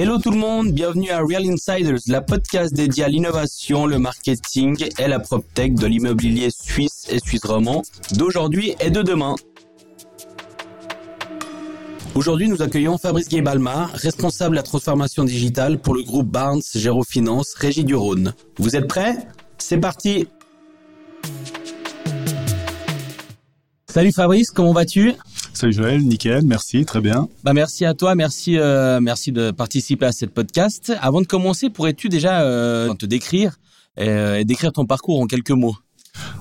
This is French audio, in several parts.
Hello tout le monde, bienvenue à Real Insiders, la podcast dédiée à l'innovation, le marketing et la PropTech de l'immobilier suisse et suisse romand d'aujourd'hui et de demain. Aujourd'hui, nous accueillons Fabrice Guébalma, responsable de la transformation digitale pour le groupe Barnes Gérofinance Régie du Rhône. Vous êtes prêts? C'est parti Salut Fabrice, comment vas-tu? Salut Joël, nickel, merci, très bien. Bah merci à toi, merci, euh, merci de participer à cette podcast. Avant de commencer, pourrais-tu déjà euh, te décrire euh, et décrire ton parcours en quelques mots?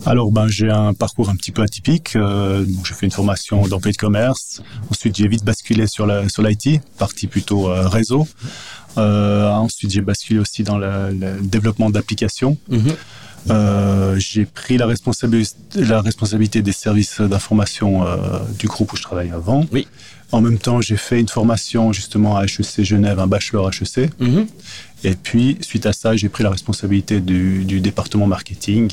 Alors, ben, j'ai un parcours un petit peu atypique. Euh, j'ai fait une formation d'employé de commerce. Ensuite, j'ai vite basculé sur la sur l'IT, partie plutôt euh, réseau. Euh, ensuite, j'ai basculé aussi dans le, le développement d'applications. Mhm. Euh, j'ai pris la responsabilité, la responsabilité des services d'information euh, du groupe où je travaillais avant. Oui. En même temps, j'ai fait une formation justement à HEC Genève, un bachelor HEC. Mhm. Et puis, suite à ça, j'ai pris la responsabilité du, du département marketing.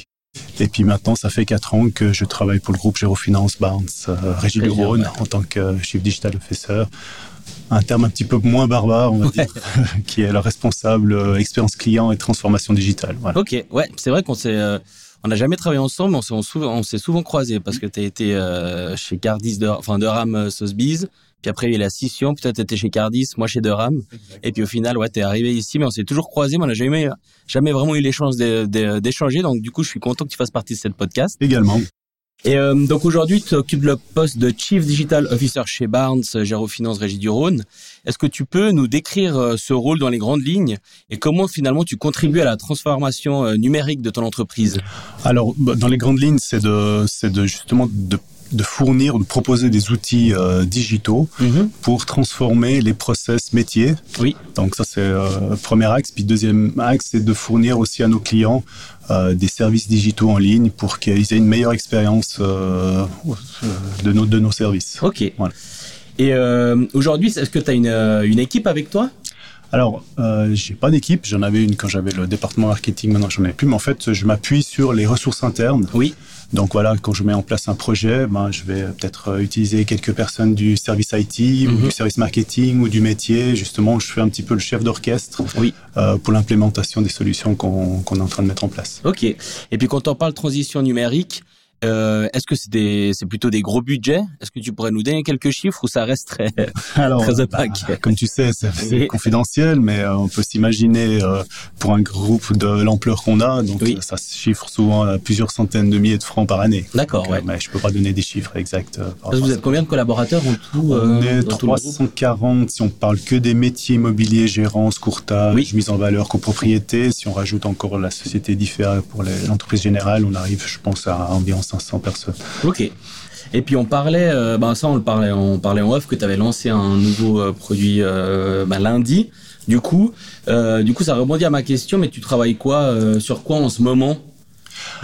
Et puis maintenant, ça fait quatre ans que je travaille pour le groupe Gérofinance Barnes, euh, Régie bien, Rhône, en tant que chief digital officer. Un terme un petit peu moins barbare, on va dire, qui est le responsable euh, expérience client et transformation digitale. Voilà. Ok, ouais, c'est vrai qu'on s'est, euh, on n'a jamais travaillé ensemble, mais on s'est, souvent croisés parce que tu as été euh, chez Cardis, de, enfin Durham euh, Sotheby's, puis après il y a eu la scission, peut-être tu étais chez Cardis, moi chez Durham, et puis au final, ouais, tu es arrivé ici, mais on s'est toujours croisés, mais on n'a jamais, jamais vraiment eu les chances de- de- d'échanger, donc du coup, je suis content que tu fasses partie de cette podcast. Également. Et euh, donc aujourd'hui, tu occupes le poste de Chief Digital Officer chez Barnes, euh, Gérofinance Régie du Rhône. Est-ce que tu peux nous décrire euh, ce rôle dans les grandes lignes et comment finalement tu contribues à la transformation euh, numérique de ton entreprise? Alors, bah, dans les grandes lignes, c'est de, de justement de, de fournir, de proposer des outils euh, digitaux pour transformer les process métiers. Oui. Donc ça, c'est euh, le premier axe. Puis deuxième axe, c'est de fournir aussi à nos clients euh, des services digitaux en ligne pour qu'ils aient une meilleure expérience euh, de, nos, de nos services. Ok. Voilà. Et aujourd'hui, est-ce que tu as une, une équipe avec toi? Alors, euh, j'ai pas d'équipe. J'en avais une quand j'avais le département marketing. Maintenant, j'en ai plus. Mais en fait, je m'appuie sur les ressources internes. Oui. Donc voilà, quand je mets en place un projet, ben, je vais peut-être euh, utiliser quelques personnes du service IT, ou Mhm. du service marketing ou du métier. Justement, je fais un petit peu le chef d'orchestre Oui. euh, pour l'implémentation des solutions qu'on qu'on est en train de mettre en place. Ok. Et puis quand on parle transition numérique, euh, est-ce que c'est c'est plutôt des gros budgets? Est-ce que tu pourrais nous donner quelques chiffres ou ça reste très, Alors, très euh, opaque? bah, comme tu sais, c'est confidentiel, mais euh, on peut s'imaginer euh, pour un groupe de l'ampleur qu'on a, donc Oui. euh, ça se chiffre souvent à plusieurs centaines de milliers de francs par année. D'accord, Donc, ouais. euh, mais je peux pas donner des chiffres exacts. euh, par Parce vous êtes combien de collaborateurs en tout On euh, est dans tout le groupe? 340 si on parle que des métiers immobiliers, gérance, courtage, Oui. mise en valeur, copropriété. Si on rajoute encore la société différée pour l'entreprise générale, on arrive, je pense, à environ 500 personnes. Ok. Et puis on parlait, ben ça on le parlait, on parlait en off que tu avais lancé un nouveau euh, produit ben, lundi. Du coup, du coup ça rebondit à ma question, mais tu travailles quoi, sur quoi en ce moment?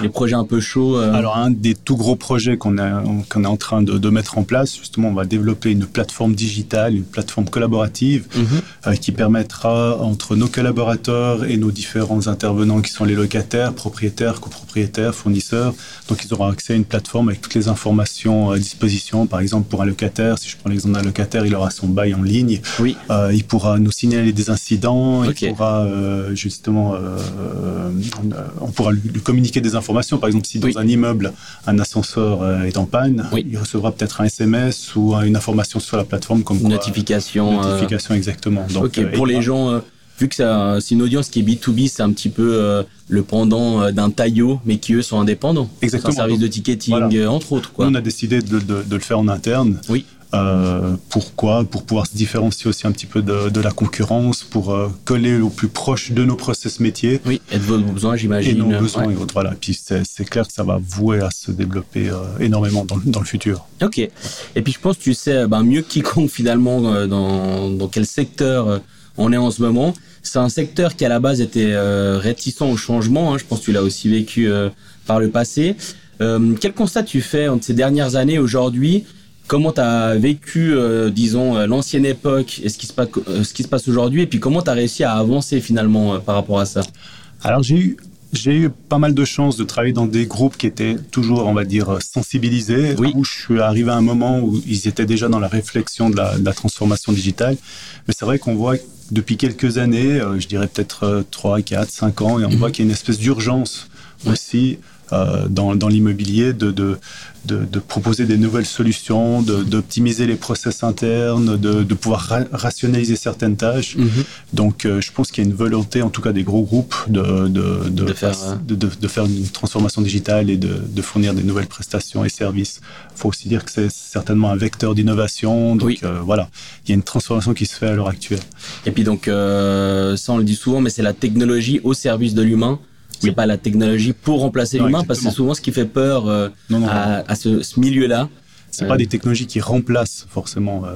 Les projets un peu chauds. euh, Alors, un des tout gros projets qu'on est, qu'on est en train de, de mettre en place, justement, on va développer une plateforme digitale, une plateforme collaborative mhm. euh, qui permettra entre nos collaborateurs et nos différents intervenants qui sont les locataires, propriétaires, copropriétaires, fournisseurs. Donc ils auront accès à une plateforme avec toutes les informations à disposition. Par exemple, pour un locataire, si je prends l'exemple d'un locataire, il aura son bail en ligne. Oui. Euh, il pourra nous signaler des incidents. Il pourra euh, justement, euh, euh, on pourra lui, lui communiquer des informations. Par exemple, si dans Oui. un immeuble un ascenseur euh, est en panne, Oui. il recevra peut-être un SMS ou euh, une information sur la plateforme comme Une quoi- notification. euh, Notification, exactement. Donc, euh, Pour les gens, euh, vu que c'est une audience qui est B2B, c'est un petit peu euh, le pendant euh, d'un taillot, mais qui eux sont indépendants. Exactement. Un service de ticketing, Voilà. euh, entre autres. Quoi. Nous, on a décidé de, de- de le faire en interne. Oui. Euh, pourquoi? Pour pouvoir se différencier aussi un petit peu de, de la concurrence, pour euh, coller au plus proche de nos process métiers Oui, et de vos besoins, et j'imagine? nos besoins Ouais. et autres. Voilà. Puis c'est clair que ça va vouer à se développer euh, énormément dans, le- dans le futur. Ok. Et puis je pense que tu sais ben, mieux que quiconque finalement euh, dans, dans quel secteur euh, on est en ce moment. C'est un secteur qui à la base était euh, réticent au changement. hein. Je pense que tu l'as aussi vécu euh, par le passé. Euh, quel constat tu fais entre ces dernières années aujourd'hui Comment tu as vécu, euh, disons, euh, l'ancienne époque et ce qui se passe, euh, ce qui se passe aujourd'hui Et puis comment tu as réussi à avancer finalement euh, par rapport à ça? Alors j'ai eu j'ai eu pas mal de chance de travailler dans des groupes qui étaient toujours, on va dire, sensibilisés, oui. où je suis arrivé à un moment où ils étaient déjà dans la réflexion de la, de la transformation digitale. Mais c'est vrai qu'on voit depuis quelques années, je dirais peut-être 3, 4, 5 ans, et on mmh. voit qu'il y a une espèce d'urgence aussi euh, dans, dans l'immobilier, de, de, de, de, proposer des nouvelles solutions, d'optimiser les process internes, de, de pouvoir ra rationaliser certaines tâches. Mm -hmm. Donc, euh, je pense qu'il y a une volonté, en tout cas des gros groupes, de, de, faire, de, de, faire une transformation digitale et de, de fournir des nouvelles prestations et services. Il faut aussi dire que c'est certainement un vecteur d'innovation. Donc, oui. euh, voilà, il y a une transformation qui se fait à l'heure actuelle. Et puis, donc, euh, ça, on le dit souvent, mais c'est la technologie au service de l'humain c'est oui. pas la technologie pour remplacer l'humain parce que c'est souvent ce qui fait peur euh, non, non, à, à, ce, ce milieu-là. C'est euh... pas des technologies qui remplacent forcément euh,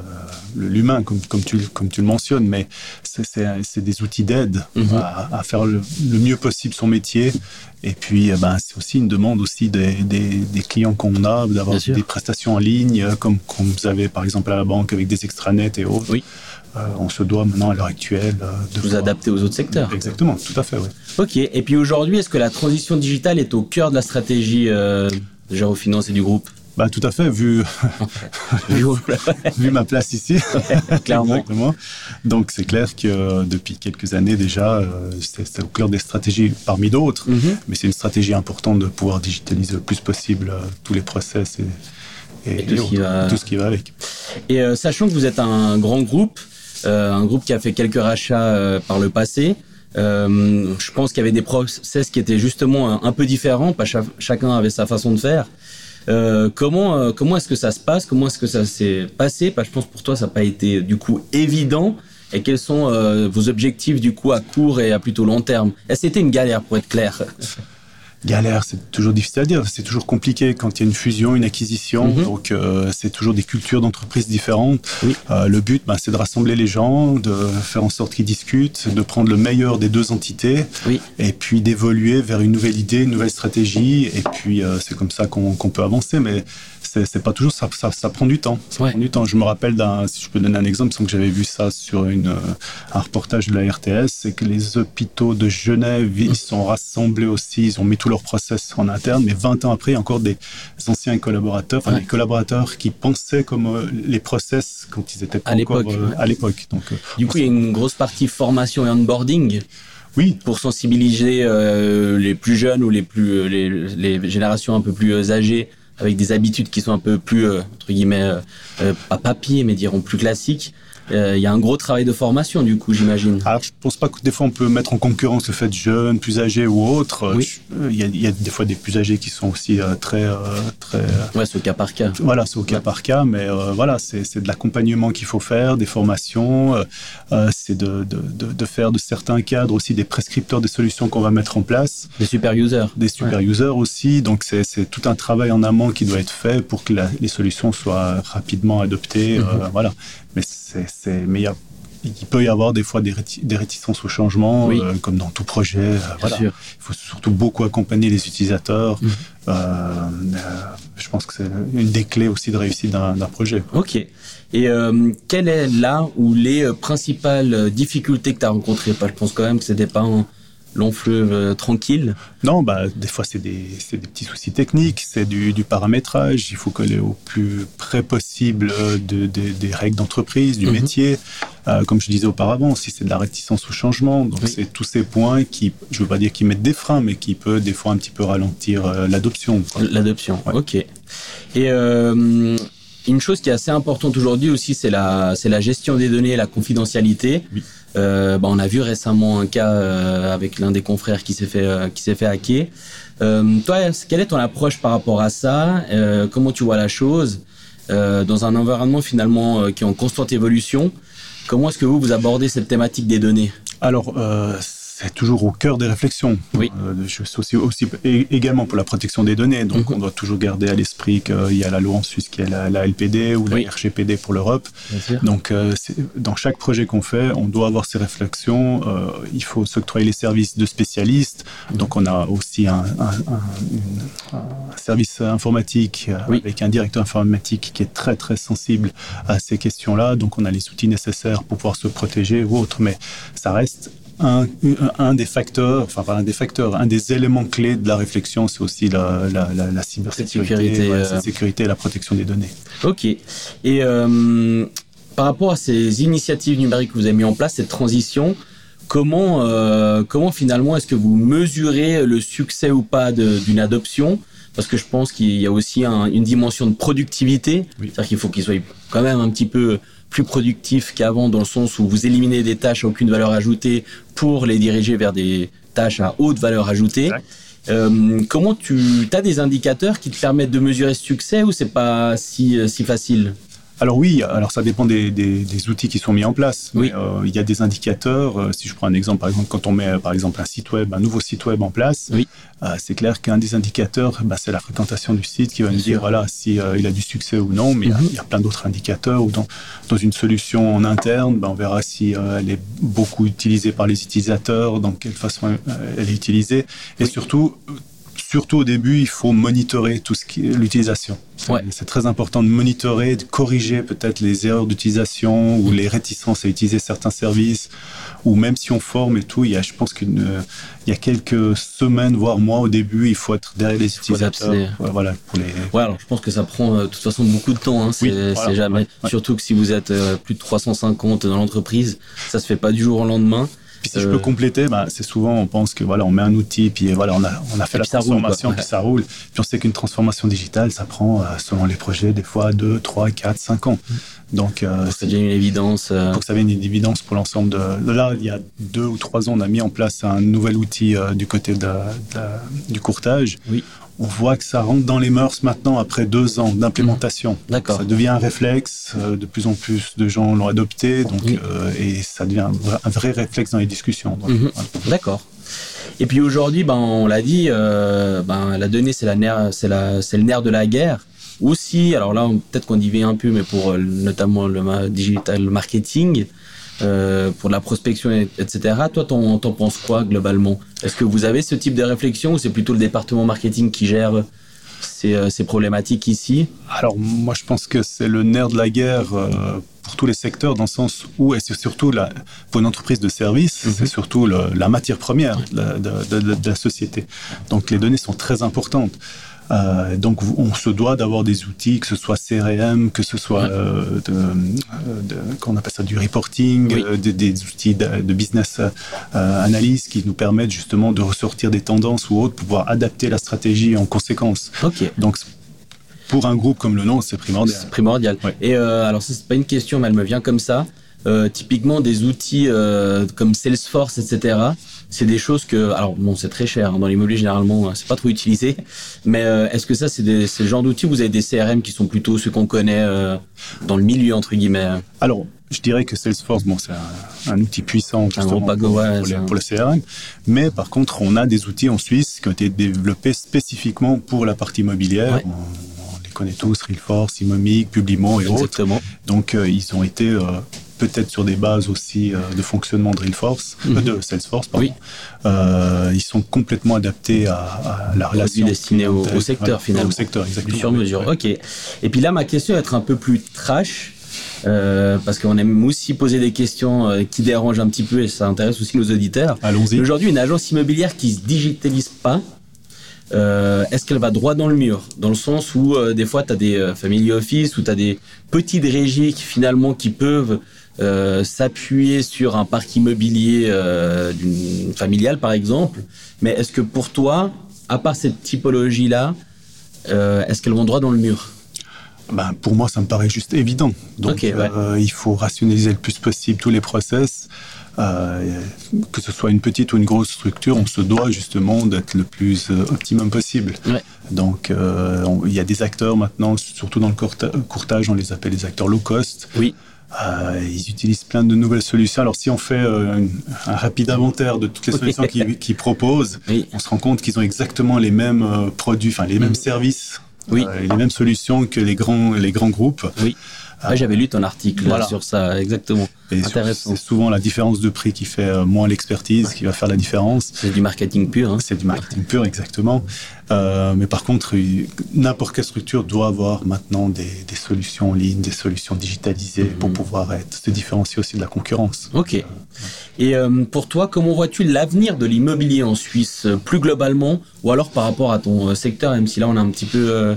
l'humain comme, comme, tu, comme tu le mentionnes, mais c'est des outils d'aide mm -hmm. à, à, faire le, le, mieux possible son métier. Et puis, eh ben, c'est aussi une demande aussi des, des, des clients qu'on a d'avoir des prestations en ligne, comme, comme vous avez par exemple à la banque avec des extranets et autres. Oui. Euh, on se doit maintenant à l'heure actuelle euh, de vous adapter aux autres secteurs. Exactement, tout à fait. Oui. Ok. Et puis aujourd'hui, est-ce que la transition digitale est au cœur de la stratégie euh, de Géro Finance et du groupe? Bah, tout à fait, vu, vu, ma place ici. Ouais, clairement. Exactement. Donc, c'est clair que euh, depuis quelques années déjà, euh, c'est au cœur des stratégies parmi d'autres, mm -hmm. mais c'est une stratégie importante de pouvoir digitaliser le plus possible euh, tous les process et, et, et, tout, et ce va... tout, ce qui va avec. Et sachant que vous êtes un grand groupe, un groupe qui a fait quelques rachats euh, par le passé. Euh, je pense qu'il y avait des process qui étaient justement un, peu différents, chacun avait sa façon de faire. Euh, comment comment est-ce que ça se passe? Comment est-ce que ça s'est passé? Je pense pour toi ça n'a pas été du coup évident. Et quels sont euh, vos objectifs du coup à court et à plutôt long terme? C'était une galère pour être clair? Galère, c'est toujours difficile à dire. C'est toujours compliqué quand il y a une fusion, une acquisition. Mm -hmm. Donc, euh, c'est toujours des cultures d'entreprises différentes. Oui. Euh, le but, bah, c'est de rassembler les gens, de faire en sorte qu'ils discutent, de prendre le meilleur des deux entités, oui. et puis d'évoluer vers une nouvelle idée, une nouvelle stratégie. Et puis, euh, c'est comme ça qu'on qu peut avancer. Mais c'est pas toujours ça, ça, ça, prend du temps. Ça ouais. prend du temps. Je me rappelle d'un, si je peux donner un exemple, sans que j'avais vu ça sur une, un reportage de la RTS, c'est que les hôpitaux de Genève, ils sont rassemblés aussi, ils ont mis tout leur process en interne, mais 20 ans après, il y a encore des anciens collaborateurs, enfin, ouais. des collaborateurs qui pensaient comme euh, les process quand ils étaient à l'époque. Euh, à l'époque. Donc, euh, du coup, il y a une grosse partie formation et onboarding. Oui. Pour sensibiliser euh, les plus jeunes ou les plus les, les générations un peu plus âgées avec des habitudes qui sont un peu plus euh, entre guillemets euh, pas papier mais diront plus classiques il euh, y a un gros travail de formation du coup j'imagine alors je pense pas que des fois on peut mettre en concurrence le fait jeune plus âgé ou autre oui. il y, a, y, a des fois des plus âgés qui sont aussi euh, très euh, très ouais c'est au cas par cas voilà c'est au cas ouais. par cas mais euh, voilà c'est de l'accompagnement qu'il faut faire des formations euh, c'est de, de, de, de, faire de certains cadres aussi des prescripteurs des solutions qu'on va mettre en place des super users des super ouais. users aussi donc c'est tout un travail en amont qui doit être fait pour que la, les solutions soient rapidement adoptées mm -hmm. voilà mais c'est mais il y a il peut y avoir des fois des, réti des réticences au changement, oui. euh, comme dans tout projet. Euh, voilà. Il faut surtout beaucoup accompagner les utilisateurs. Mmh. Euh, je pense que c'est une des clés aussi de réussite d'un projet. Quoi. Ok. Et euh, quelle est là ou les principales difficultés que tu as rencontrées Je pense quand même que c'était pas long fleuve euh, tranquille Non, bah, des fois c'est des, des, petits soucis techniques, c'est du, du, paramétrage, il faut coller au plus près possible de, de, des règles d'entreprise, du mm -hmm. métier. Euh, comme je disais auparavant, si c'est de la réticence au changement, donc oui. c'est tous ces points qui, je veux pas dire qui mettent des freins, mais qui peut des fois un petit peu ralentir euh, l'adoption. L'adoption, ouais. ok. Et euh, une chose qui est assez importante aujourd'hui aussi, c'est la, la gestion des données et la confidentialité. Oui. Euh, bah, on a vu récemment un cas euh, avec l'un des confrères qui s'est fait euh, qui s'est fait hacker. Euh, toi, quelle est ton approche par rapport à ça? Euh, Comment tu vois la chose? Euh, dans un environnement finalement qui est en constante évolution Comment est-ce que vous vous abordez cette thématique des données? Alors c'est toujours au cœur des réflexions. Oui. Euh, je suis aussi, aussi également pour la protection des données. Donc, mmh. on doit toujours garder à l'esprit qu'il y a la loi en Suisse qui est la, la LPD ou la. RGPD pour l'Europe. Donc, euh, dans chaque projet qu'on fait, on doit avoir ces réflexions. Euh, il faut s'octroyer les services de spécialistes. Mmh. Donc, on a aussi un, un, un, une, un service informatique oui. avec un directeur informatique qui est très, très sensible à ces questions-là. Donc, on a les outils nécessaires pour pouvoir se protéger ou autre. Mais ça reste un, un, des facteurs, enfin pas un des facteurs, un des éléments clés de la réflexion, c'est aussi la, la, la, la cybersécurité, la sécurité et la protection des données. Ok. Et euh, par rapport à ces initiatives numériques que vous avez mis en place, cette transition, comment, euh, comment finalement est-ce que vous mesurez le succès ou pas d'une adoption? Parce que je pense qu'il y a aussi un, une dimension de productivité, c'est-à-dire qu'il faut qu'ils soient quand même un petit peu plus productifs qu'avant dans le sens où vous éliminez des tâches à aucune valeur ajoutée pour les diriger vers des tâches à haute valeur ajoutée. Euh, comment tu as des indicateurs qui te permettent de mesurer ce succès ou c'est pas si, si facile? Alors oui, alors ça dépend des, des, outils qui sont mis en place. Oui. Euh, il y a des indicateurs. Euh, si je prends un exemple, par exemple, quand on met par exemple un site web, un nouveau site web en place, oui. Euh, c'est clair qu'un des indicateurs, bah, c'est la fréquentation du site qui va nous dire voilà si il a du succès ou non. Mais il y, a mhm. plein d'autres indicateurs. Ou dans, dans une solution en interne, bah, on verra si elle est beaucoup utilisée par les utilisateurs, dans quelle façon elle est utilisée, et surtout surtout au début, il faut monitorer tout ce qui est l'utilisation. C'est très important de monitorer, de corriger peut-être les erreurs d'utilisation ou les réticences à utiliser certains services. Ou même si on forme et tout, il y a, je pense qu'il y a quelques semaines, voire mois au début, il faut être derrière les utilisateurs. voilà, pour les... ouais, alors je pense que ça prend euh, de toute façon beaucoup de temps. Hein, c'est jamais. Surtout que si vous êtes euh, plus de 350 dans l'entreprise, ça se fait pas du jour au lendemain. Puis si je peux euh, compléter, bah, c'est souvent on pense que voilà, on met un outil, puis voilà, on a, on a fait la transformation, puis ça roule. Puis on sait qu'une transformation digitale, ça prend, euh, selon les projets, des fois 2, 3, 4, 5 ans. Donc, euh, pour que ça devienne une évidence. Pour que ça devienne une évidence pour l'ensemble de. Là, il y a deux ou trois ans, on a mis en place un nouvel outil du côté de, du courtage. Oui on voit que ça rentre dans les mœurs maintenant après deux ans d'implémentation. D'accord. Ça devient un réflexe. Euh, de plus en plus de gens l'ont adopté, donc euh, et ça devient un vrai réflexe dans les discussions. Mhm. D'accord. Et puis aujourd'hui, ben on l'a dit, euh, ben la donnée c'est la nerf, c'est la, c'est le nerf de la guerre. Aussi, alors là peut-être qu'on y vient un peu, mais pour notamment le digital marketing, euh, pour la prospection, etc. Toi, t'en, t'en penses quoi globalement? Est-ce que vous avez ce type de réflexion ou c'est plutôt le département marketing qui gère ces, euh, ces problématiques ici? Alors moi, je pense que c'est le nerf de la guerre. Euh, pour tous les secteurs, dans le sens où, et c'est surtout la, pour une entreprise de service, mhm. c'est surtout la matière première de, de, de, de la société. Donc les données sont très importantes. Euh, donc on se doit d'avoir des outils, que ce soit CRM, que ce soit euh, de, de, on appelle ça du reporting, euh, des, outils de, business analyse qui nous permettent justement de ressortir des tendances ou autres pouvoir adapter la stratégie en conséquence. Ok. Donc pour un groupe comme le nôtre, c'est primordial. C'est primordial. Et alors ça c'est pas une question, mais elle me vient comme ça. typiquement des outils comme Salesforce, etc c'est des choses que, alors bon, c'est très cher hein, dans l'immobilier généralement, hein, c'est pas trop utilisé. Mais euh, est-ce que ça, c'est le genre d'outils Vous avez des CRM qui sont plutôt ceux qu'on connaît euh, dans le milieu entre guillemets. Alors, je dirais que Salesforce, bon, c'est un, outil puissant justement pour, pour, le CRM. Mais par contre, on a des outils en Suisse qui ont été développés spécifiquement pour la partie immobilière. On, les connaît tous, Realforce, Imomic, Publimo et Exactement. autres. Donc, euh, ils ont été peut-être sur des bases aussi euh, de fonctionnement de Realforce, euh, mhm. de Salesforce, pardon. Oui. Euh, ils sont complètement adaptés à, la relation. destinée au, au, secteur finalement. Au secteur, exactement. Sur mesure. Ok. Et puis là, ma question va être un peu plus trash. Euh, parce qu'on aime aussi poser des questions qui dérangent un petit peu et ça intéresse aussi nos auditeurs. Allons-y. Aujourd'hui, une agence immobilière qui se digitalise pas, euh, est-ce qu'elle va droit dans le mur? Dans le sens où des fois, tu as des family office ou tu as des petites régies qui finalement qui peuvent euh, s'appuyer sur un parc immobilier euh, familial, par exemple. Mais est-ce que pour toi, à part cette typologie-là, euh, est-ce qu'elles vont droit dans le mur? Ben, pour moi, ça me paraît juste évident. Donc, euh, il faut rationaliser le plus possible tous les process. Que ce soit une petite ou une grosse structure, on se doit justement d'être le plus optimum possible. Ouais. Donc, il y a des acteurs maintenant, surtout dans le courtage, on les appelle les acteurs low cost. Oui. Euh, ils utilisent plein de nouvelles solutions. Alors, si on fait euh, un, rapide inventaire de toutes les solutions qu'ils proposent, on se rend compte qu'ils ont exactement les mêmes euh, produits, enfin les mêmes mm. services, oui. les mêmes solutions que les grands, les grands groupes. Oui. Ah, j'avais lu ton article sur ça, exactement. C'est souvent la différence de prix qui fait euh, moins l'expertise, qui va faire la différence. C'est du marketing pur. Hein. C'est du marketing pur, exactement. Euh, mais par contre, n'importe quelle structure doit avoir maintenant des, solutions en ligne, des solutions digitalisées pour mhm. pouvoir être, se différencier aussi de la concurrence. Ok. Et euh, pour toi, comment vois-tu l'avenir de l'immobilier en Suisse plus globalement, ou alors par rapport à ton secteur, même si là on a un petit peu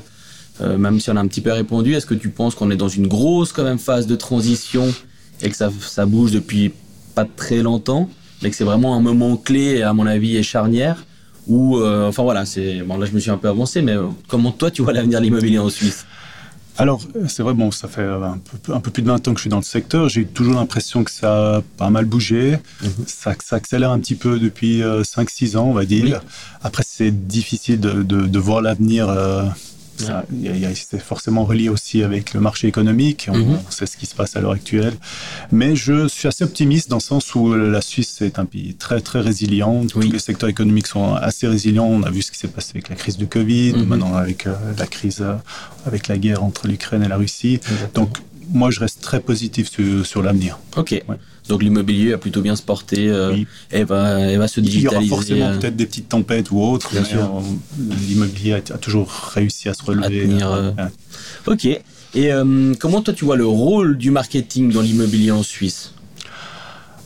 euh, même si on a un petit peu répondu, est-ce que tu penses qu'on est dans une grosse quand même phase de transition et que ça, ça bouge depuis pas très longtemps, mais que c'est vraiment un moment clé à mon avis et charnière ou euh, enfin voilà, c'est bon là je me suis un peu avancé, mais euh, comment toi tu vois l'avenir de l'immobilier en Suisse? Alors, c'est vrai, bon, ça fait un peu, un peu, plus de 20 ans que je suis dans le secteur. J'ai toujours l'impression que ça a pas mal bougé. Mhm. ça, ça, accélère un petit peu depuis 5-6 ans, on va dire. Après, c'est difficile de, de, de voir l'avenir c'est forcément relié aussi avec le marché économique. On, mhm. sait ce qui se passe à l'heure actuelle. Mais je suis assez optimiste dans le sens où la Suisse est un pays très, très résilient. Tous les secteurs économiques sont assez résilients. On a vu ce qui s'est passé avec la crise du Covid, mhm. maintenant avec euh, la crise, euh, avec la guerre entre l'Ukraine et la Russie. Donc, moi, je reste très positif sur, l'avenir. Ok. Donc l'immobilier a plutôt bien se porter, euh, et va, va se digitaliser. Il y aura forcément euh. peut-être des petites tempêtes ou autres, bien sûr. l'immobilier a, toujours réussi à se relever. Euh, ok. Et comment toi tu vois le rôle du marketing dans l'immobilier en Suisse?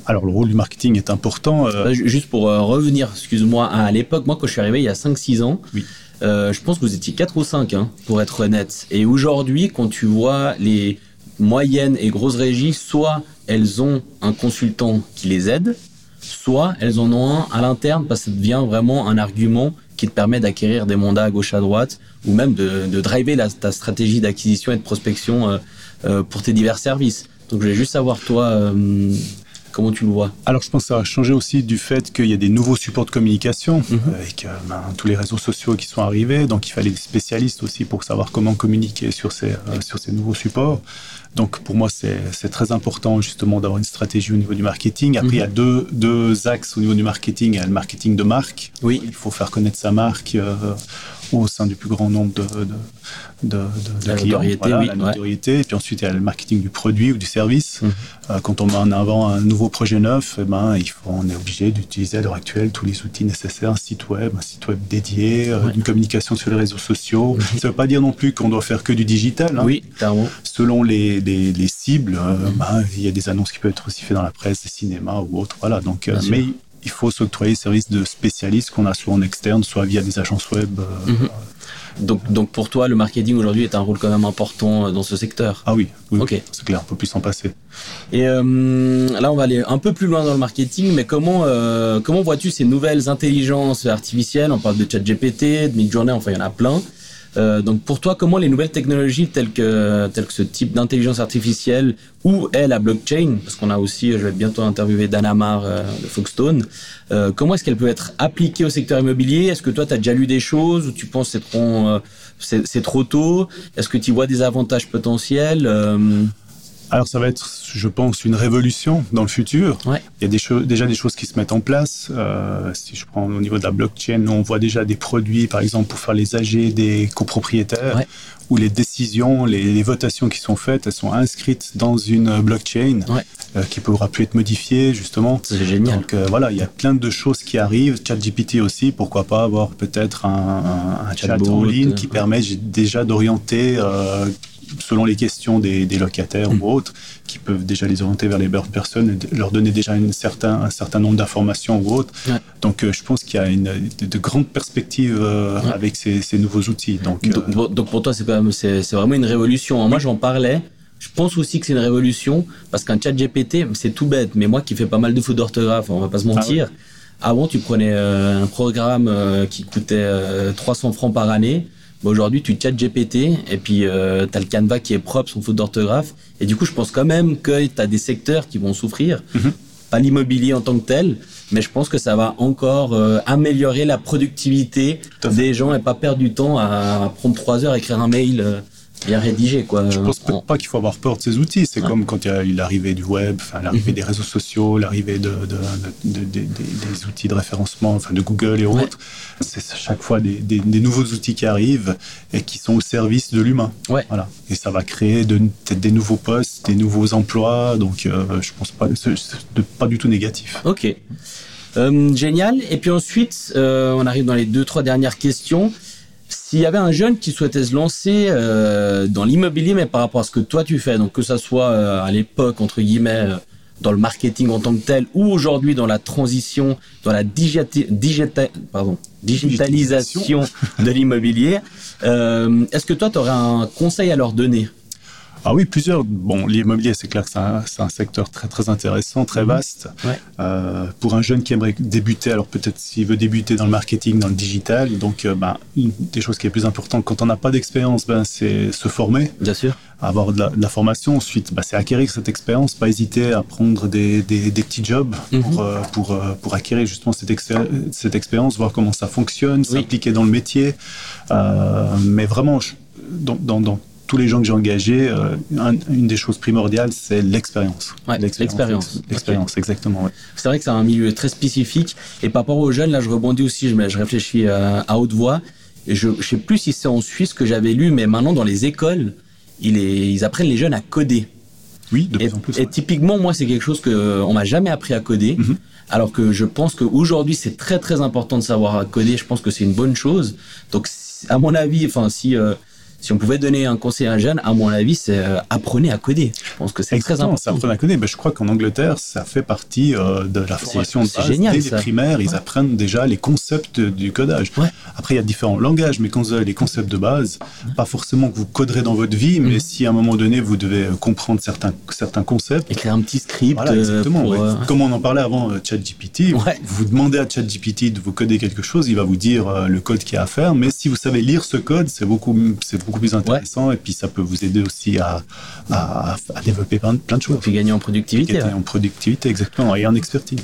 Alors le rôle du marketing est important. Bah, juste pour revenir, excuse-moi, à l'époque, moi quand je suis arrivé il y a 5-6 ans, oui. je pense que vous étiez 4 ou 5, hein, pour être honnête. Et aujourd'hui, quand tu vois les moyennes et grosses régies, soit elles ont un consultant qui les aide, soit elles en ont un à l'interne parce que ça devient vraiment un argument qui te permet d'acquérir des mandats à gauche à droite ou même de, driver ta stratégie d'acquisition et de prospection euh, euh, pour tes divers services. Donc je voulais juste savoir toi euh, Comment tu le vois? Alors, je pense que ça a changé aussi du fait qu'il y a des nouveaux supports de communication mhm. avec ben, tous les réseaux sociaux qui sont arrivés. Donc, il fallait des spécialistes aussi pour savoir comment communiquer sur ces, sur ces nouveaux supports. Donc pour moi, c'est très important justement d'avoir une stratégie au niveau du marketing. Après, il y a mhm. deux, deux axes au niveau du marketing. Il y a le marketing de marque. Oui. Il faut faire connaître sa marque. Euh, au sein du plus grand nombre de, de, clients. Notoriété, la notoriété. Et puis ensuite, il y a le marketing du produit ou du service. Mhm. Euh, quand on met en avant un nouveau projet neuf, eh ben, il faut, on est obligé d'utiliser à l'heure actuelle tous les outils nécessaires, un site web, un site web dédié, euh, une communication sur les réseaux sociaux. Mhm. Ça ne veut pas dire non plus qu'on doit faire que du digital. Hein. Oui. Selon les, les, cibles, euh, ben, il y a des annonces qui peuvent être aussi faites dans la presse, des cinémas ou autres. Voilà. Donc, mais il faut s'octroyer services de spécialistes qu'on a soit en externe, soit via des agences web. Euh, mhm. Donc, donc pour toi, le marketing aujourd'hui est un rôle quand même important euh, dans ce secteur. Ah oui, oui c'est clair, on peut plus s'en passer. Et euh, là, on va aller un peu plus loin dans le marketing, mais comment comment vois-tu ces nouvelles intelligences artificielles? On parle de ChatGPT, de Midjourney, enfin il y en a plein. Euh, donc pour toi, comment les nouvelles technologies telles que, telles que ce type d'intelligence artificielle ou est la blockchain, parce qu'on a aussi, je vais bientôt interviewer Dana Mar euh, de Foxstone, euh, comment est-ce qu'elle peut être appliquée au secteur immobilier? Est-ce que toi, tu as déjà lu des choses ou tu penses que c'est trop, c'est, trop tôt? Est-ce que tu vois des avantages potentiels? Alors ça va être, je pense, une révolution dans le futur. Ouais. Il y a des déjà des choses qui se mettent en place. Euh, si je prends au niveau de la blockchain, on voit déjà des produits, par exemple, pour faire les AG des copropriétaires, ouais. où les décisions, les, votations qui sont faites, elles sont inscrites dans une blockchain ouais. euh, qui pourra plus être modifiée, justement. C'est génial. Donc euh, voilà, il y a plein de choses qui arrivent. ChatGPT aussi, pourquoi pas avoir peut-être un, un, chat en ligne qui permet déjà d'orienter euh, selon les questions des, locataires mm. ou autres, qui peuvent déjà les orienter vers les bonnes personnes, leur donner déjà une certain, un certain nombre d'informations ou autres. Donc, euh, je pense qu'il y a une, de, grandes perspectives euh, avec ces, nouveaux outils. Donc, euh, donc, pour toi, c'est quand même, c'est, vraiment une révolution. Moi, j'en parlais. Je pense aussi que c'est une révolution parce qu'un chat GPT, c'est tout bête, mais moi qui fais pas mal de fautes d'orthographe, on va pas se ah mentir. Avant, tu prenais un programme qui coûtait 300 francs par année aujourd'hui, tu chat GPT et puis euh, tu as le Canva qui est propre, son faute d'orthographe. Et du coup, je pense quand même que tu as des secteurs qui vont souffrir. Mhm. Pas l'immobilier en tant que tel, mais je pense que ça va encore euh, améliorer la productivité des gens et pas perdre du temps à, prendre trois heures à écrire un mail. Euh, bien rédigé, quoi. Je pense pas qu'il faut avoir peur de ces outils. C'est comme quand il y a eu l'arrivée du web, l'arrivée mhm. des réseaux sociaux, l'arrivée de, des outils de référencement, enfin, de Google et autres. C'est chaque fois des, nouveaux outils qui arrivent et qui sont au service de l'humain. Ouais. Voilà. Et ça va créer peut-être des nouveaux postes, des nouveaux emplois. Donc, euh, je pense pas, pas du tout négatif. Ok. Euh, génial. Et puis ensuite, euh, on arrive dans les deux, trois dernières questions. S'il y avait un jeune qui souhaitait se lancer euh, dans l'immobilier, mais par rapport à ce que toi tu fais, donc que ça soit euh, à l'époque, entre guillemets, euh, dans le marketing en tant que tel, ou aujourd'hui dans la transition, dans la pardon, digitalisation de l'immobilier, est-ce que toi tu aurais un conseil à leur donner? Ah oui, plusieurs. Bon, l'immobilier, c'est clair que c'est un, secteur très très intéressant, très mhm. vaste. Euh, pour un jeune qui aimerait débuter, alors peut-être s'il veut débuter dans le marketing, dans le digital, donc euh, ben, une des choses qui est plus importante quand on n'a pas d'expérience, ben, c'est se former. Bien sûr. Avoir de la, formation. Ensuite, ben, c'est acquérir cette expérience, pas hésiter à prendre des, des, petits jobs pour, mhm. euh, pour, pour, acquérir justement cette, cette expérience, voir comment ça fonctionne, s'impliquer dans le métier. mais vraiment, dans, dans, dans tous les gens que j'ai engagés, euh, une des choses primordiales, c'est l'expérience. l'expérience. L'expérience, exactement. C'est vrai que c'est un milieu très spécifique. Et par rapport aux jeunes, là, je rebondis aussi, je, je réfléchis euh, à, haute voix. Et je ne sais plus si c'est en Suisse que j'avais lu, mais maintenant, dans les écoles, ils, ils apprennent les jeunes à coder. Oui, de plus en plus. Et typiquement, moi, c'est quelque chose qu'on euh, m'a jamais appris à coder. Mhm. Alors que je pense qu'aujourd'hui, c'est très très important de savoir coder. Je pense que c'est une bonne chose. Donc, à mon avis, enfin, si si on pouvait donner un conseil à un jeune, à mon avis, c'est euh, apprenez à coder. Je pense que c'est très important. Apprenez à coder. Mais je crois qu'en Angleterre, ça fait partie euh, de la formation de base. Génial, Dès les primaires, ils apprennent déjà les concepts du codage. Après, il y a différents langages, mais quand vous avez les concepts de base, pas forcément que vous coderez dans votre vie, mais mm. si à un moment donné, vous devez euh, comprendre certains, certains concepts. Écrire un petit script. Voilà, exactement. Comme on en parlait avant, ChatGPT, vous demandez à ChatGPT de vous coder quelque chose, il va vous dire le code qu'il y a à faire. Mais si vous savez lire ce code, c'est beaucoup, c'est beaucoup plus intéressant et puis ça peut vous aider aussi à, à, développer plein, de choses. Puis gagner en productivité. Gagner en productivité, exactement, et en expertise.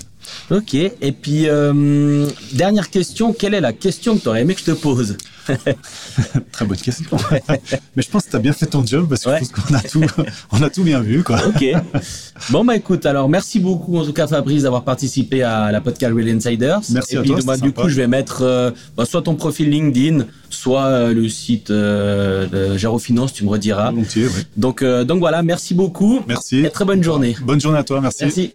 Ok, et puis euh, dernière question, quelle est la question que tu aurais aimé que je te pose Très bonne question. Mais je pense que tu as bien fait ton job parce que je pense qu'on a tout, on a tout bien vu. Quoi. Ok. Bon, bah écoute, alors merci beaucoup en tout cas Fabrice d'avoir participé à la podcast Real Insiders. Merci et à puis, toi. Bah, du coup, je vais mettre euh, bah, soit ton profil LinkedIn, soit euh, le site de Gérofinance, tu me rediras. Volontiers, Donc, donc voilà, merci beaucoup. Merci. Et très bonne journée. Bonne journée à toi, merci. Merci.